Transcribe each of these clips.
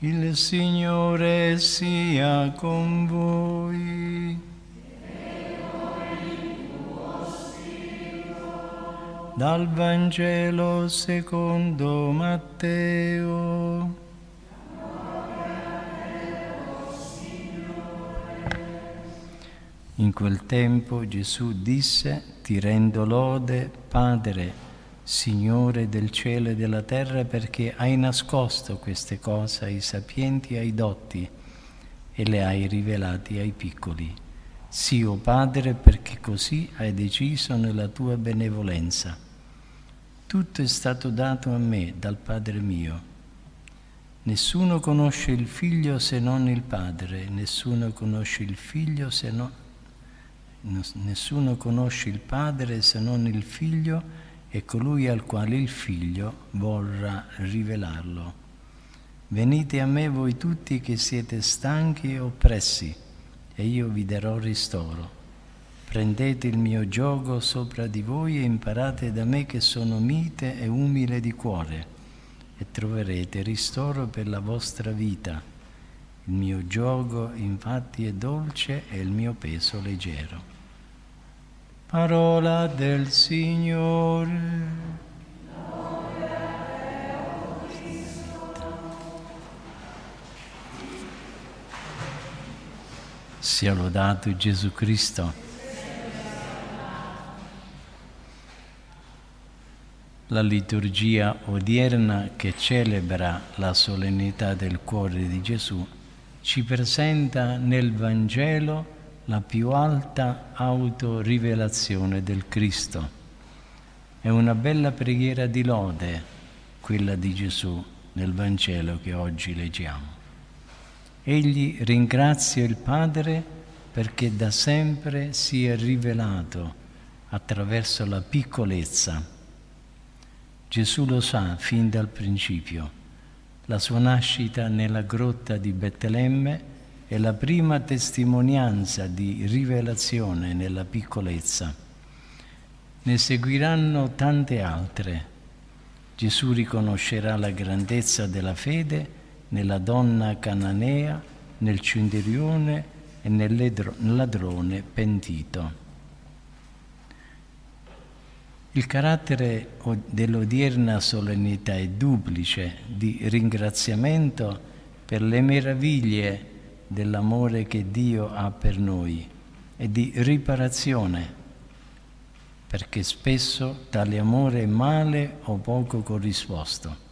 Il Signore sia con voi. Dal Vangelo secondo Matteo. In quel tempo Gesù disse, ti rendo lode, Padre, Signore del cielo e della terra, perché hai nascosto queste cose ai sapienti e ai dotti e le hai rivelate ai piccoli. Sì, o oh Padre, perché così hai deciso nella tua benevolenza. Tutto è stato dato a me dal Padre mio. Nessuno conosce il Figlio se non il Padre, nessuno conosce il Figlio se non Nessuno conosce il Padre se non il Figlio e colui al quale il Figlio vorrà rivelarlo. Venite a me voi tutti che siete stanchi e oppressi, e io vi darò ristoro. Prendete il mio gioco sopra di voi e imparate da me che sono mite e umile di cuore, e troverete ristoro per la vostra vita il mio gioco infatti è dolce e il mio peso leggero. Parola del Signore. Sia lodato Gesù Cristo. La liturgia odierna che celebra la solennità del cuore di Gesù ci presenta nel Vangelo la più alta autorivelazione del Cristo. È una bella preghiera di lode quella di Gesù nel Vangelo che oggi leggiamo. Egli ringrazia il Padre perché da sempre si è rivelato attraverso la piccolezza. Gesù lo sa fin dal principio la sua nascita nella grotta di Betlemme è la prima testimonianza di rivelazione nella piccolezza. Ne seguiranno tante altre. Gesù riconoscerà la grandezza della fede nella donna cananea, nel centurione e nel ladrone pentito. Il carattere dell'odierna solennità è duplice di ringraziamento per le meraviglie dell'amore che Dio ha per noi e di riparazione, perché spesso tale amore è male o poco corrisposto.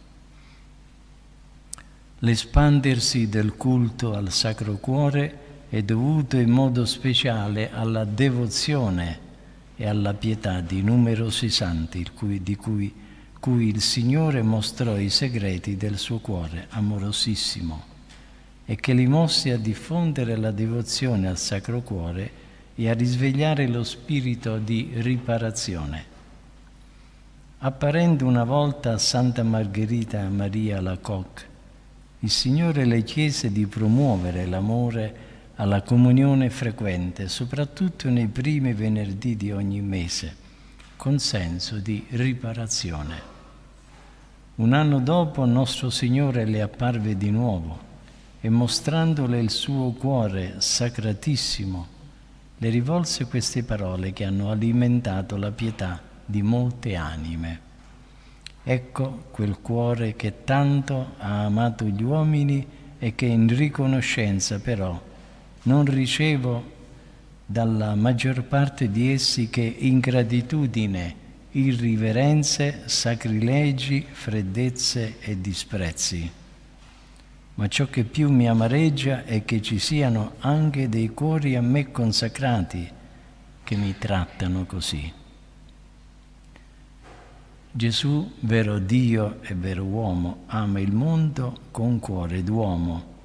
L'espandersi del culto al Sacro Cuore è dovuto in modo speciale alla devozione e alla pietà di numerosi santi cui, di cui, cui il Signore mostrò i segreti del suo cuore amorosissimo e che li mossi a diffondere la devozione al Sacro Cuore e a risvegliare lo spirito di riparazione. Apparendo una volta a Santa Margherita Maria Lacoque, il Signore le chiese di promuovere l'amore alla comunione frequente, soprattutto nei primi venerdì di ogni mese, con senso di riparazione. Un anno dopo nostro Signore le apparve di nuovo e mostrandole il suo cuore sacratissimo, le rivolse queste parole che hanno alimentato la pietà di molte anime. Ecco quel cuore che tanto ha amato gli uomini e che in riconoscenza però non ricevo dalla maggior parte di essi che ingratitudine, irriverenze, sacrilegi, freddezze e disprezzi. Ma ciò che più mi amareggia è che ci siano anche dei cuori a me consacrati che mi trattano così. Gesù, vero Dio e vero uomo, ama il mondo con cuore d'uomo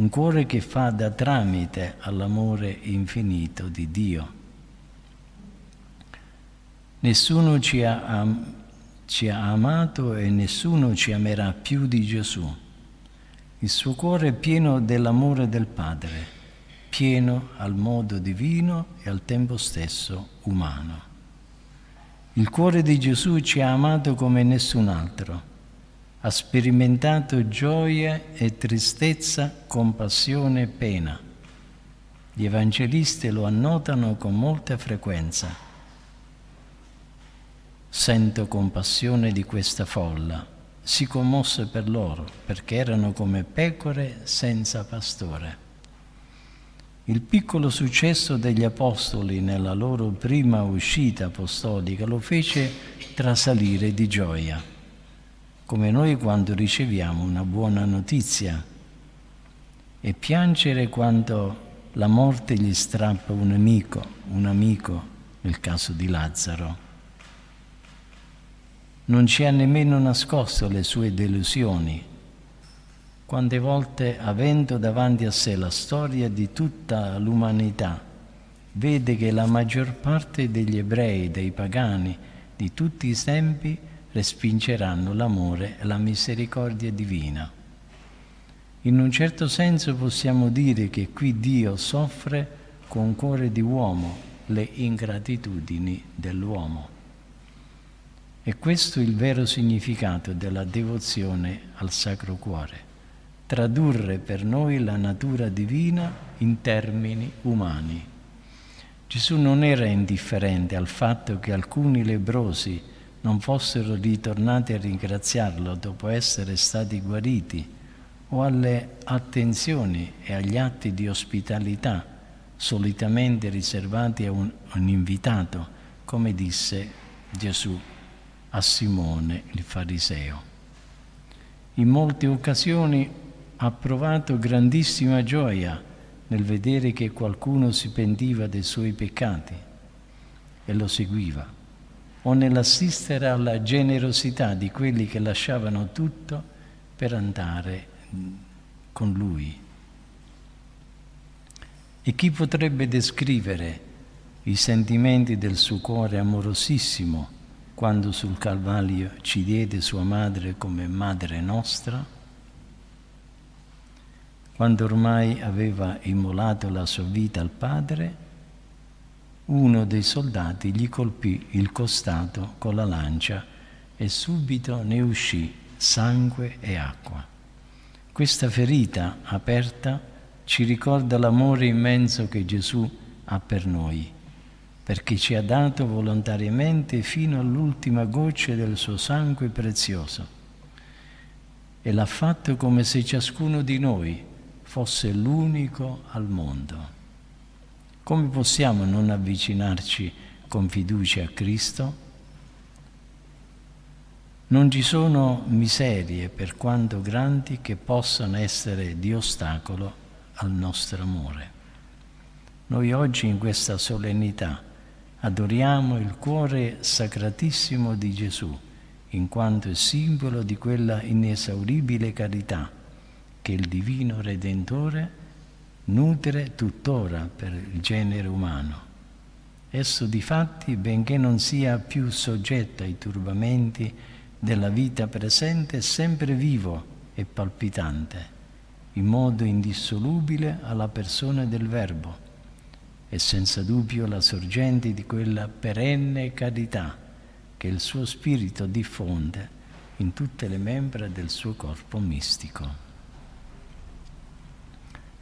un cuore che fa da tramite all'amore infinito di Dio. Nessuno ci ha, am- ci ha amato e nessuno ci amerà più di Gesù. Il suo cuore è pieno dell'amore del Padre, pieno al modo divino e al tempo stesso umano. Il cuore di Gesù ci ha amato come nessun altro ha sperimentato gioia e tristezza, compassione e pena. Gli evangelisti lo annotano con molta frequenza. Sento compassione di questa folla. Si commosse per loro perché erano come pecore senza pastore. Il piccolo successo degli apostoli nella loro prima uscita apostolica lo fece trasalire di gioia, come noi quando riceviamo una buona notizia, e piangere quando la morte gli strappa un amico, un amico nel caso di Lazzaro. Non ci ha nemmeno nascosto le sue delusioni quante volte, avendo davanti a sé la storia di tutta l'umanità, vede che la maggior parte degli ebrei, dei pagani, di tutti i tempi, respingeranno l'amore e la misericordia divina. In un certo senso possiamo dire che qui Dio soffre con cuore di uomo le ingratitudini dell'uomo. E questo è il vero significato della devozione al Sacro Cuore tradurre per noi la natura divina in termini umani. Gesù non era indifferente al fatto che alcuni lebrosi non fossero ritornati a ringraziarlo dopo essere stati guariti o alle attenzioni e agli atti di ospitalità solitamente riservati a un, un invitato, come disse Gesù a Simone il fariseo. In molte occasioni ha provato grandissima gioia nel vedere che qualcuno si pentiva dei suoi peccati e lo seguiva, o nell'assistere alla generosità di quelli che lasciavano tutto per andare con lui. E chi potrebbe descrivere i sentimenti del suo cuore amorosissimo quando sul Calvario ci diede sua madre come madre nostra? Quando ormai aveva immolato la sua vita al padre, uno dei soldati gli colpì il costato con la lancia e subito ne uscì sangue e acqua. Questa ferita aperta ci ricorda l'amore immenso che Gesù ha per noi, perché ci ha dato volontariamente fino all'ultima goccia del suo sangue prezioso e l'ha fatto come se ciascuno di noi fosse l'unico al mondo. Come possiamo non avvicinarci con fiducia a Cristo? Non ci sono miserie, per quanto grandi, che possano essere di ostacolo al nostro amore. Noi oggi in questa solennità adoriamo il cuore sacratissimo di Gesù, in quanto è simbolo di quella inesauribile carità che il divino Redentore nutre tuttora per il genere umano. Esso difatti, benché non sia più soggetto ai turbamenti della vita presente, è sempre vivo e palpitante, in modo indissolubile alla persona del Verbo e senza dubbio la sorgente di quella perenne carità che il suo spirito diffonde in tutte le membra del suo corpo mistico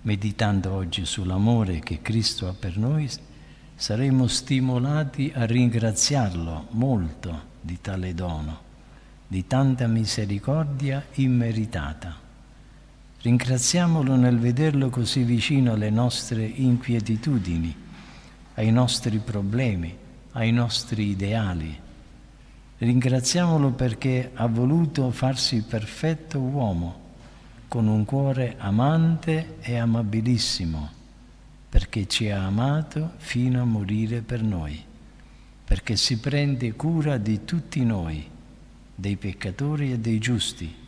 meditando oggi sull'amore che Cristo ha per noi, saremo stimolati a ringraziarlo molto di tale dono, di tanta misericordia immeritata. Ringraziamolo nel vederlo così vicino alle nostre inquietudini, ai nostri problemi, ai nostri ideali. Ringraziamolo perché ha voluto farsi perfetto uomo con un cuore amante e amabilissimo, perché ci ha amato fino a morire per noi, perché si prende cura di tutti noi, dei peccatori e dei giusti.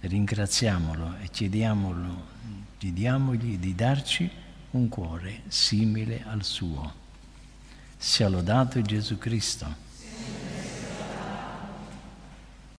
Ringraziamolo e chiediamolo, chiediamogli di darci un cuore simile al suo. Sia lodato Gesù Cristo.